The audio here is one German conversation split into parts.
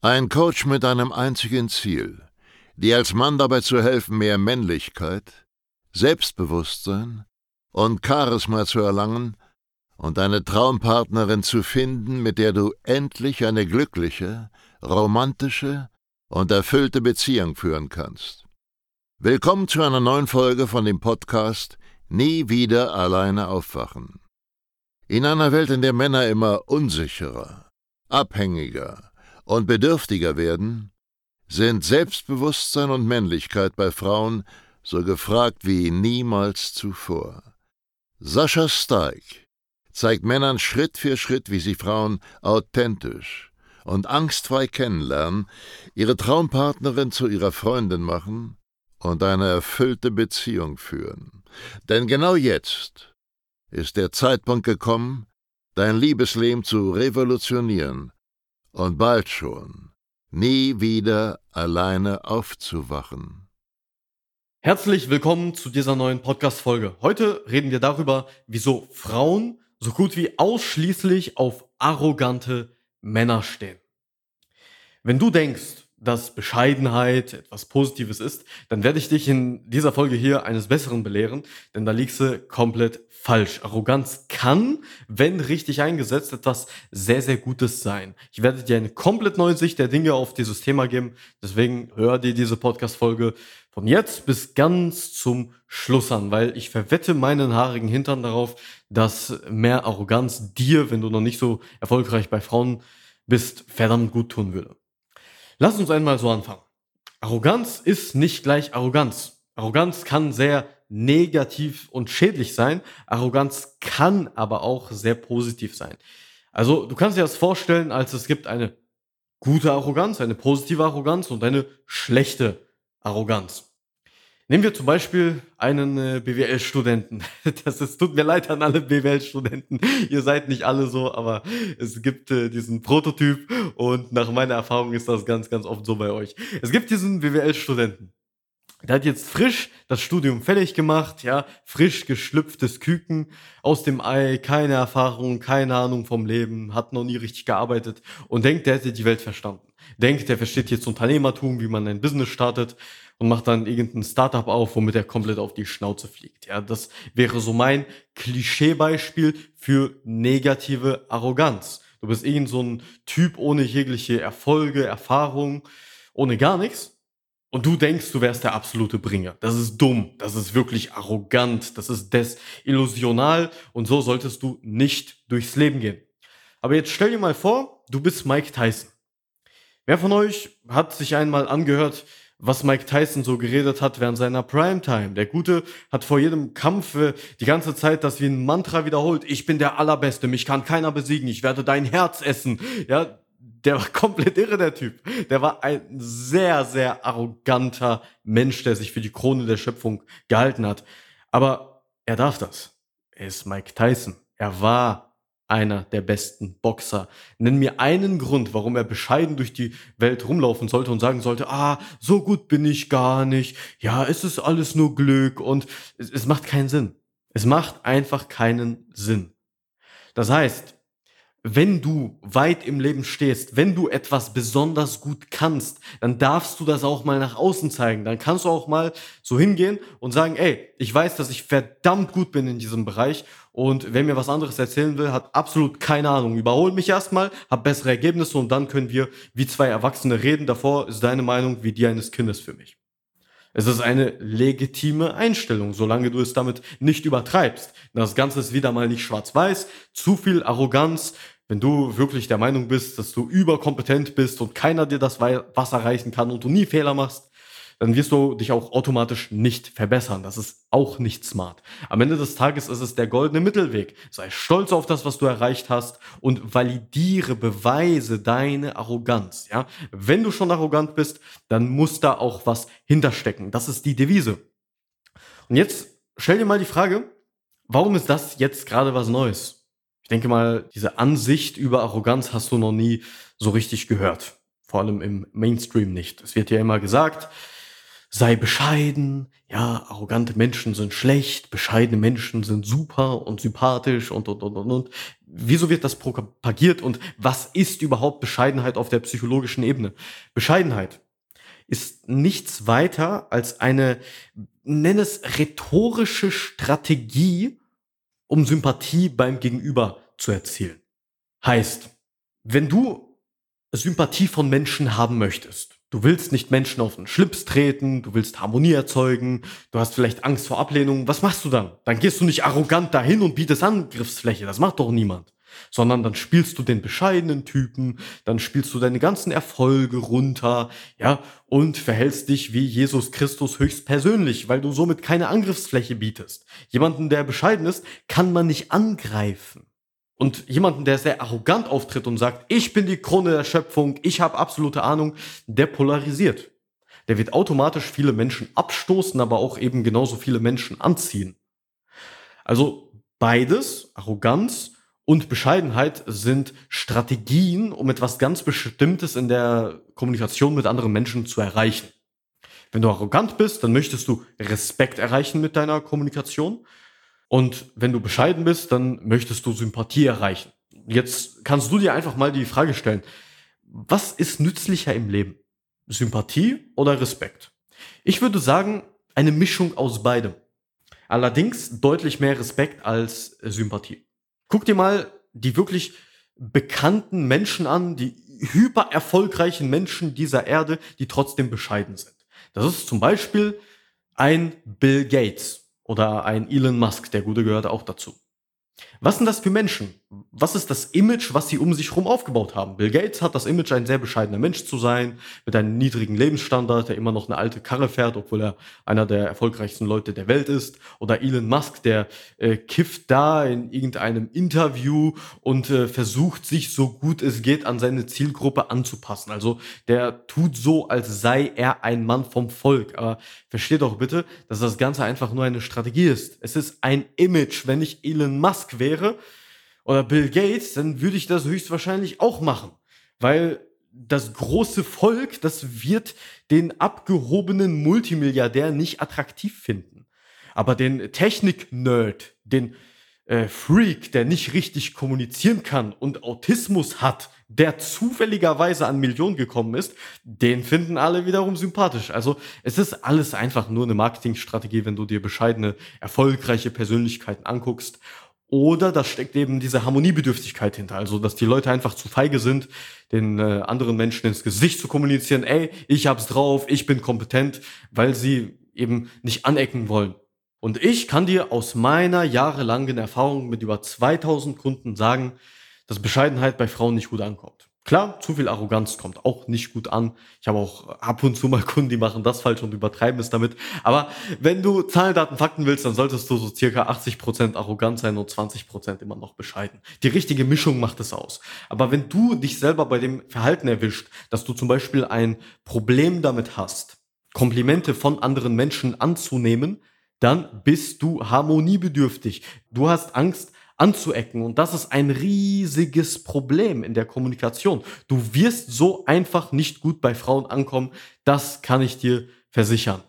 Ein Coach mit einem einzigen Ziel, dir als Mann dabei zu helfen, mehr Männlichkeit, Selbstbewusstsein und Charisma zu erlangen und eine Traumpartnerin zu finden, mit der du endlich eine glückliche, romantische und erfüllte Beziehung führen kannst. Willkommen zu einer neuen Folge von dem Podcast Nie wieder alleine aufwachen. In einer Welt, in der Männer immer unsicherer, abhängiger und bedürftiger werden, sind Selbstbewusstsein und Männlichkeit bei Frauen so gefragt wie niemals zuvor. Sascha Steig zeigt Männern Schritt für Schritt, wie sie Frauen authentisch und angstfrei kennenlernen, ihre Traumpartnerin zu ihrer Freundin machen und eine erfüllte Beziehung führen. Denn genau jetzt ist der Zeitpunkt gekommen, dein Liebesleben zu revolutionieren und bald schon nie wieder alleine aufzuwachen. Herzlich willkommen zu dieser neuen Podcast-Folge. Heute reden wir darüber, wieso Frauen so gut wie ausschließlich auf arrogante Männer stehen. Wenn du denkst, dass Bescheidenheit etwas Positives ist, dann werde ich dich in dieser Folge hier eines Besseren belehren, denn da liegst du komplett falsch. Arroganz kann, wenn richtig eingesetzt, etwas sehr, sehr Gutes sein. Ich werde dir eine komplett neue Sicht der Dinge auf dieses Thema geben, deswegen hör dir diese Podcast-Folge von jetzt bis ganz zum Schluss an, weil ich verwette meinen haarigen Hintern darauf, dass mehr Arroganz dir, wenn du noch nicht so erfolgreich bei Frauen bist, verdammt gut tun würde. Lass uns einmal so anfangen. Arroganz ist nicht gleich Arroganz. Arroganz kann sehr negativ und schädlich sein. Arroganz kann aber auch sehr positiv sein. Also du kannst dir das vorstellen, als es gibt eine gute Arroganz, eine positive Arroganz und eine schlechte Arroganz. Nehmen wir zum Beispiel einen äh, BWL-Studenten. Das ist, tut mir leid an alle BWL-Studenten. Ihr seid nicht alle so, aber es gibt äh, diesen Prototyp und nach meiner Erfahrung ist das ganz, ganz oft so bei euch. Es gibt diesen BWL-Studenten. Der hat jetzt frisch das Studium fertig gemacht, ja, frisch geschlüpftes Küken aus dem Ei, keine Erfahrung, keine Ahnung vom Leben, hat noch nie richtig gearbeitet und denkt, der hätte die Welt verstanden. Denkt, der versteht jetzt Unternehmertum, wie man ein Business startet und macht dann irgendein Startup auf, womit er komplett auf die Schnauze fliegt. Ja, das wäre so mein Klischeebeispiel für negative Arroganz. Du bist irgend so ein Typ ohne jegliche Erfolge, Erfahrung, ohne gar nichts. Und du denkst, du wärst der absolute Bringer. Das ist dumm. Das ist wirklich arrogant. Das ist desillusional. Und so solltest du nicht durchs Leben gehen. Aber jetzt stell dir mal vor, du bist Mike Tyson. Wer von euch hat sich einmal angehört, was Mike Tyson so geredet hat während seiner Primetime. Der Gute hat vor jedem Kampf die ganze Zeit das wie ein Mantra wiederholt. Ich bin der Allerbeste, mich kann keiner besiegen, ich werde dein Herz essen. Ja, der war komplett irre, der Typ. Der war ein sehr, sehr arroganter Mensch, der sich für die Krone der Schöpfung gehalten hat. Aber er darf das. Er ist Mike Tyson. Er war einer der besten Boxer. Nenn mir einen Grund, warum er bescheiden durch die Welt rumlaufen sollte und sagen sollte, ah, so gut bin ich gar nicht. Ja, es ist alles nur Glück und es, es macht keinen Sinn. Es macht einfach keinen Sinn. Das heißt, wenn du weit im Leben stehst, wenn du etwas besonders gut kannst, dann darfst du das auch mal nach außen zeigen. Dann kannst du auch mal so hingehen und sagen, ey, ich weiß, dass ich verdammt gut bin in diesem Bereich und wer mir was anderes erzählen will, hat absolut keine Ahnung. Überhol mich erstmal, hab bessere Ergebnisse und dann können wir wie zwei Erwachsene reden. Davor ist deine Meinung wie die eines Kindes für mich. Es ist eine legitime Einstellung, solange du es damit nicht übertreibst. Das Ganze ist wieder mal nicht schwarz-weiß, zu viel Arroganz. Wenn du wirklich der Meinung bist, dass du überkompetent bist und keiner dir das Wasser reichen kann und du nie Fehler machst, dann wirst du dich auch automatisch nicht verbessern. Das ist auch nicht smart. Am Ende des Tages ist es der goldene Mittelweg. Sei stolz auf das, was du erreicht hast und validiere, beweise deine Arroganz. Ja, wenn du schon arrogant bist, dann muss da auch was hinterstecken. Das ist die Devise. Und jetzt stell dir mal die Frage, warum ist das jetzt gerade was Neues? Ich denke mal, diese Ansicht über Arroganz hast du noch nie so richtig gehört. Vor allem im Mainstream nicht. Es wird ja immer gesagt, sei bescheiden, ja, arrogante Menschen sind schlecht, bescheidene Menschen sind super und sympathisch und, und, und, und, und. wieso wird das propagiert und was ist überhaupt Bescheidenheit auf der psychologischen Ebene? Bescheidenheit ist nichts weiter als eine, nenn es rhetorische Strategie, um Sympathie beim Gegenüber zu erzielen. Heißt, wenn du Sympathie von Menschen haben möchtest, du willst nicht Menschen auf den Schlips treten, du willst Harmonie erzeugen, du hast vielleicht Angst vor Ablehnung, was machst du dann? Dann gehst du nicht arrogant dahin und bietest Angriffsfläche, das macht doch niemand sondern dann spielst du den bescheidenen Typen, dann spielst du deine ganzen Erfolge runter, ja, und verhältst dich wie Jesus Christus höchstpersönlich, weil du somit keine Angriffsfläche bietest. Jemanden, der bescheiden ist, kann man nicht angreifen. Und jemanden, der sehr arrogant auftritt und sagt, ich bin die Krone der Schöpfung, ich habe absolute Ahnung, der polarisiert. Der wird automatisch viele Menschen abstoßen, aber auch eben genauso viele Menschen anziehen. Also beides, Arroganz und Bescheidenheit sind Strategien, um etwas ganz Bestimmtes in der Kommunikation mit anderen Menschen zu erreichen. Wenn du arrogant bist, dann möchtest du Respekt erreichen mit deiner Kommunikation. Und wenn du bescheiden bist, dann möchtest du Sympathie erreichen. Jetzt kannst du dir einfach mal die Frage stellen, was ist nützlicher im Leben? Sympathie oder Respekt? Ich würde sagen, eine Mischung aus beidem. Allerdings deutlich mehr Respekt als Sympathie. Guck dir mal die wirklich bekannten Menschen an, die hyper erfolgreichen Menschen dieser Erde, die trotzdem bescheiden sind. Das ist zum Beispiel ein Bill Gates oder ein Elon Musk, der Gute gehört auch dazu. Was sind das für Menschen? Was ist das Image, was sie um sich herum aufgebaut haben? Bill Gates hat das Image, ein sehr bescheidener Mensch zu sein, mit einem niedrigen Lebensstandard, der immer noch eine alte Karre fährt, obwohl er einer der erfolgreichsten Leute der Welt ist. Oder Elon Musk, der äh, kifft da in irgendeinem Interview und äh, versucht, sich so gut es geht an seine Zielgruppe anzupassen. Also der tut so, als sei er ein Mann vom Volk. Aber versteht doch bitte, dass das Ganze einfach nur eine Strategie ist. Es ist ein Image. Wenn ich Elon Musk wäre, oder Bill Gates, dann würde ich das höchstwahrscheinlich auch machen. Weil das große Volk, das wird den abgehobenen Multimilliardär nicht attraktiv finden. Aber den Technik-Nerd, den äh, Freak, der nicht richtig kommunizieren kann und Autismus hat, der zufälligerweise an Millionen gekommen ist, den finden alle wiederum sympathisch. Also es ist alles einfach nur eine Marketingstrategie, wenn du dir bescheidene, erfolgreiche Persönlichkeiten anguckst oder da steckt eben diese Harmoniebedürftigkeit hinter, also dass die Leute einfach zu feige sind, den äh, anderen Menschen ins Gesicht zu kommunizieren, ey, ich hab's drauf, ich bin kompetent, weil sie eben nicht anecken wollen. Und ich kann dir aus meiner jahrelangen Erfahrung mit über 2000 Kunden sagen, dass Bescheidenheit bei Frauen nicht gut ankommt. Klar, zu viel Arroganz kommt auch nicht gut an. Ich habe auch ab und zu mal Kunden, die machen das falsch und übertreiben es damit. Aber wenn du Zahlen, Daten, Fakten willst, dann solltest du so circa 80% arrogant sein und 20% immer noch bescheiden. Die richtige Mischung macht es aus. Aber wenn du dich selber bei dem Verhalten erwischt, dass du zum Beispiel ein Problem damit hast, Komplimente von anderen Menschen anzunehmen, dann bist du harmoniebedürftig. Du hast Angst, anzuecken. Und das ist ein riesiges Problem in der Kommunikation. Du wirst so einfach nicht gut bei Frauen ankommen. Das kann ich dir versichern.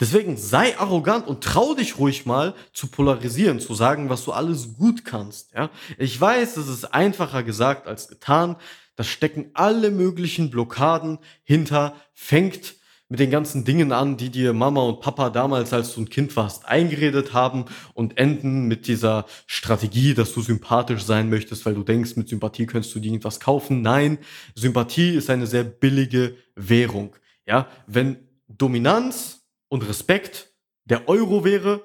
Deswegen sei arrogant und trau dich ruhig mal zu polarisieren, zu sagen, was du alles gut kannst. Ja? Ich weiß, es ist einfacher gesagt als getan. Da stecken alle möglichen Blockaden hinter, fängt mit den ganzen Dingen an, die dir Mama und Papa damals, als du ein Kind warst, eingeredet haben und enden mit dieser Strategie, dass du sympathisch sein möchtest, weil du denkst, mit Sympathie könntest du dir irgendwas kaufen. Nein, Sympathie ist eine sehr billige Währung. Ja, wenn Dominanz und Respekt der Euro wäre,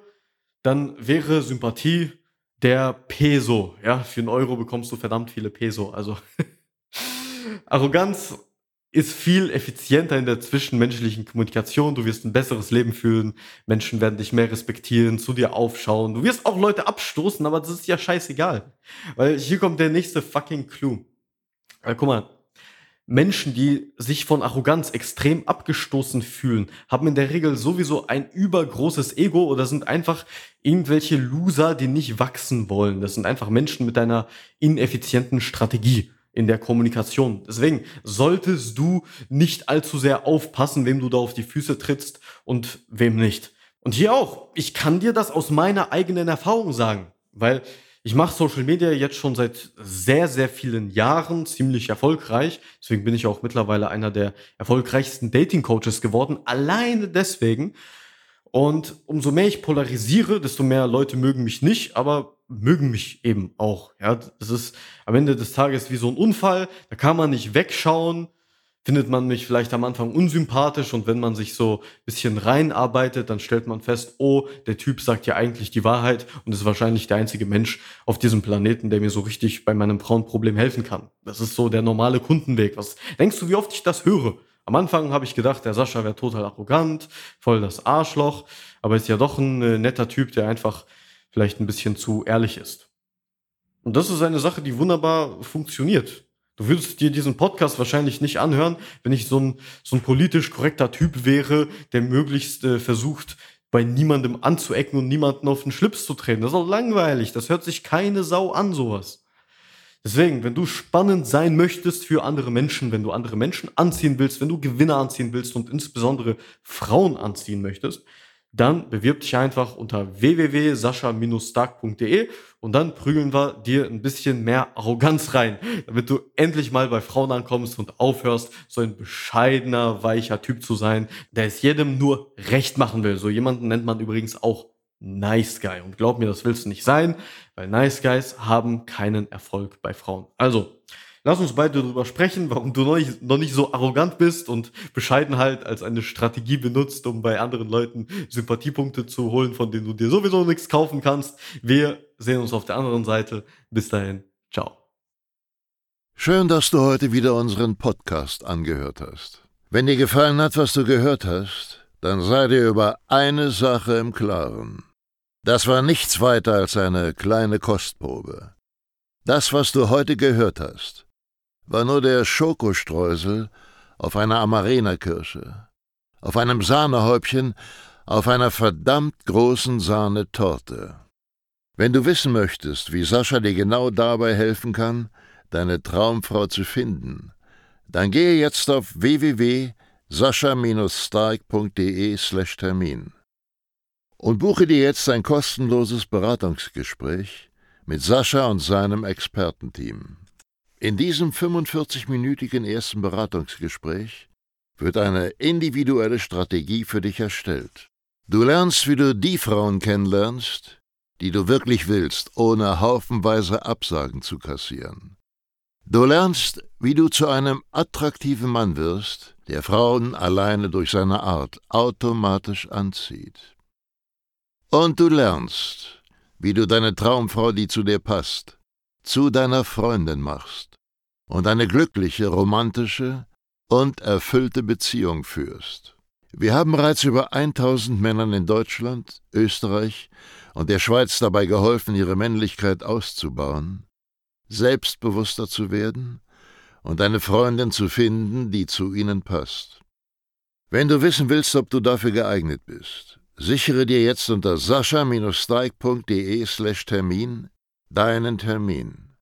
dann wäre Sympathie der Peso. Ja, für einen Euro bekommst du verdammt viele Peso. Also Arroganz ist viel effizienter in der zwischenmenschlichen Kommunikation. Du wirst ein besseres Leben führen. Menschen werden dich mehr respektieren, zu dir aufschauen. Du wirst auch Leute abstoßen, aber das ist ja scheißegal. Weil hier kommt der nächste fucking Clou. Weil, guck mal, Menschen, die sich von Arroganz extrem abgestoßen fühlen, haben in der Regel sowieso ein übergroßes Ego oder sind einfach irgendwelche Loser, die nicht wachsen wollen. Das sind einfach Menschen mit einer ineffizienten Strategie in der Kommunikation. Deswegen solltest du nicht allzu sehr aufpassen, wem du da auf die Füße trittst und wem nicht. Und hier auch, ich kann dir das aus meiner eigenen Erfahrung sagen, weil Ich mache Social Media jetzt schon seit sehr, sehr vielen Jahren, ziemlich erfolgreich. Deswegen bin ich auch mittlerweile einer der erfolgreichsten Dating-Coaches geworden. Alleine deswegen. Und umso mehr ich polarisiere, desto mehr Leute mögen mich nicht, aber mögen mich eben auch. Ja, das ist am Ende des Tages wie so ein Unfall. Da kann man nicht wegschauen findet man mich vielleicht am Anfang unsympathisch und wenn man sich so ein bisschen reinarbeitet, dann stellt man fest, oh, der Typ sagt ja eigentlich die Wahrheit und ist wahrscheinlich der einzige Mensch auf diesem Planeten, der mir so richtig bei meinem Frauenproblem helfen kann. Das ist so der normale Kundenweg. Was denkst du, wie oft ich das höre? Am Anfang habe ich gedacht, der Sascha wäre total arrogant, voll das Arschloch, aber ist ja doch ein äh, netter Typ, der einfach vielleicht ein bisschen zu ehrlich ist. Und das ist eine Sache, die wunderbar funktioniert. Du würdest dir diesen Podcast wahrscheinlich nicht anhören, wenn ich so ein, so ein politisch korrekter Typ wäre, der möglichst äh, versucht, bei niemandem anzuecken und niemanden auf den Schlips zu treten. Das ist auch langweilig. Das hört sich keine Sau an, sowas. Deswegen, wenn du spannend sein möchtest für andere Menschen, wenn du andere Menschen anziehen willst, wenn du Gewinner anziehen willst und insbesondere Frauen anziehen möchtest, dann bewirb dich einfach unter www.sascha-stark.de und dann prügeln wir dir ein bisschen mehr Arroganz rein, damit du endlich mal bei Frauen ankommst und aufhörst, so ein bescheidener, weicher Typ zu sein, der es jedem nur recht machen will. So jemanden nennt man übrigens auch Nice Guy. Und glaub mir, das willst du nicht sein, weil Nice Guys haben keinen Erfolg bei Frauen. Also, Lass uns beide darüber sprechen, warum du noch nicht, noch nicht so arrogant bist und Bescheidenheit als eine Strategie benutzt, um bei anderen Leuten Sympathiepunkte zu holen, von denen du dir sowieso nichts kaufen kannst. Wir sehen uns auf der anderen Seite. Bis dahin. Ciao. Schön, dass du heute wieder unseren Podcast angehört hast. Wenn dir gefallen hat, was du gehört hast, dann sei dir über eine Sache im Klaren. Das war nichts weiter als eine kleine Kostprobe. Das, was du heute gehört hast, war nur der Schokostreusel auf einer Amarena-Kirsche, auf einem Sahnehäubchen, auf einer verdammt großen Sahnetorte. Wenn du wissen möchtest, wie Sascha dir genau dabei helfen kann, deine Traumfrau zu finden, dann gehe jetzt auf www.sascha-stark.de Termin und buche dir jetzt ein kostenloses Beratungsgespräch mit Sascha und seinem Expertenteam. In diesem 45-minütigen ersten Beratungsgespräch wird eine individuelle Strategie für dich erstellt. Du lernst, wie du die Frauen kennenlernst, die du wirklich willst, ohne haufenweise Absagen zu kassieren. Du lernst, wie du zu einem attraktiven Mann wirst, der Frauen alleine durch seine Art automatisch anzieht. Und du lernst, wie du deine Traumfrau, die zu dir passt, zu deiner Freundin machst und eine glückliche, romantische und erfüllte Beziehung führst. Wir haben bereits über 1000 Männern in Deutschland, Österreich und der Schweiz dabei geholfen, ihre Männlichkeit auszubauen, selbstbewusster zu werden und eine Freundin zu finden, die zu ihnen passt. Wenn du wissen willst, ob du dafür geeignet bist, sichere dir jetzt unter sascha-steig.de slash Termin deinen Termin.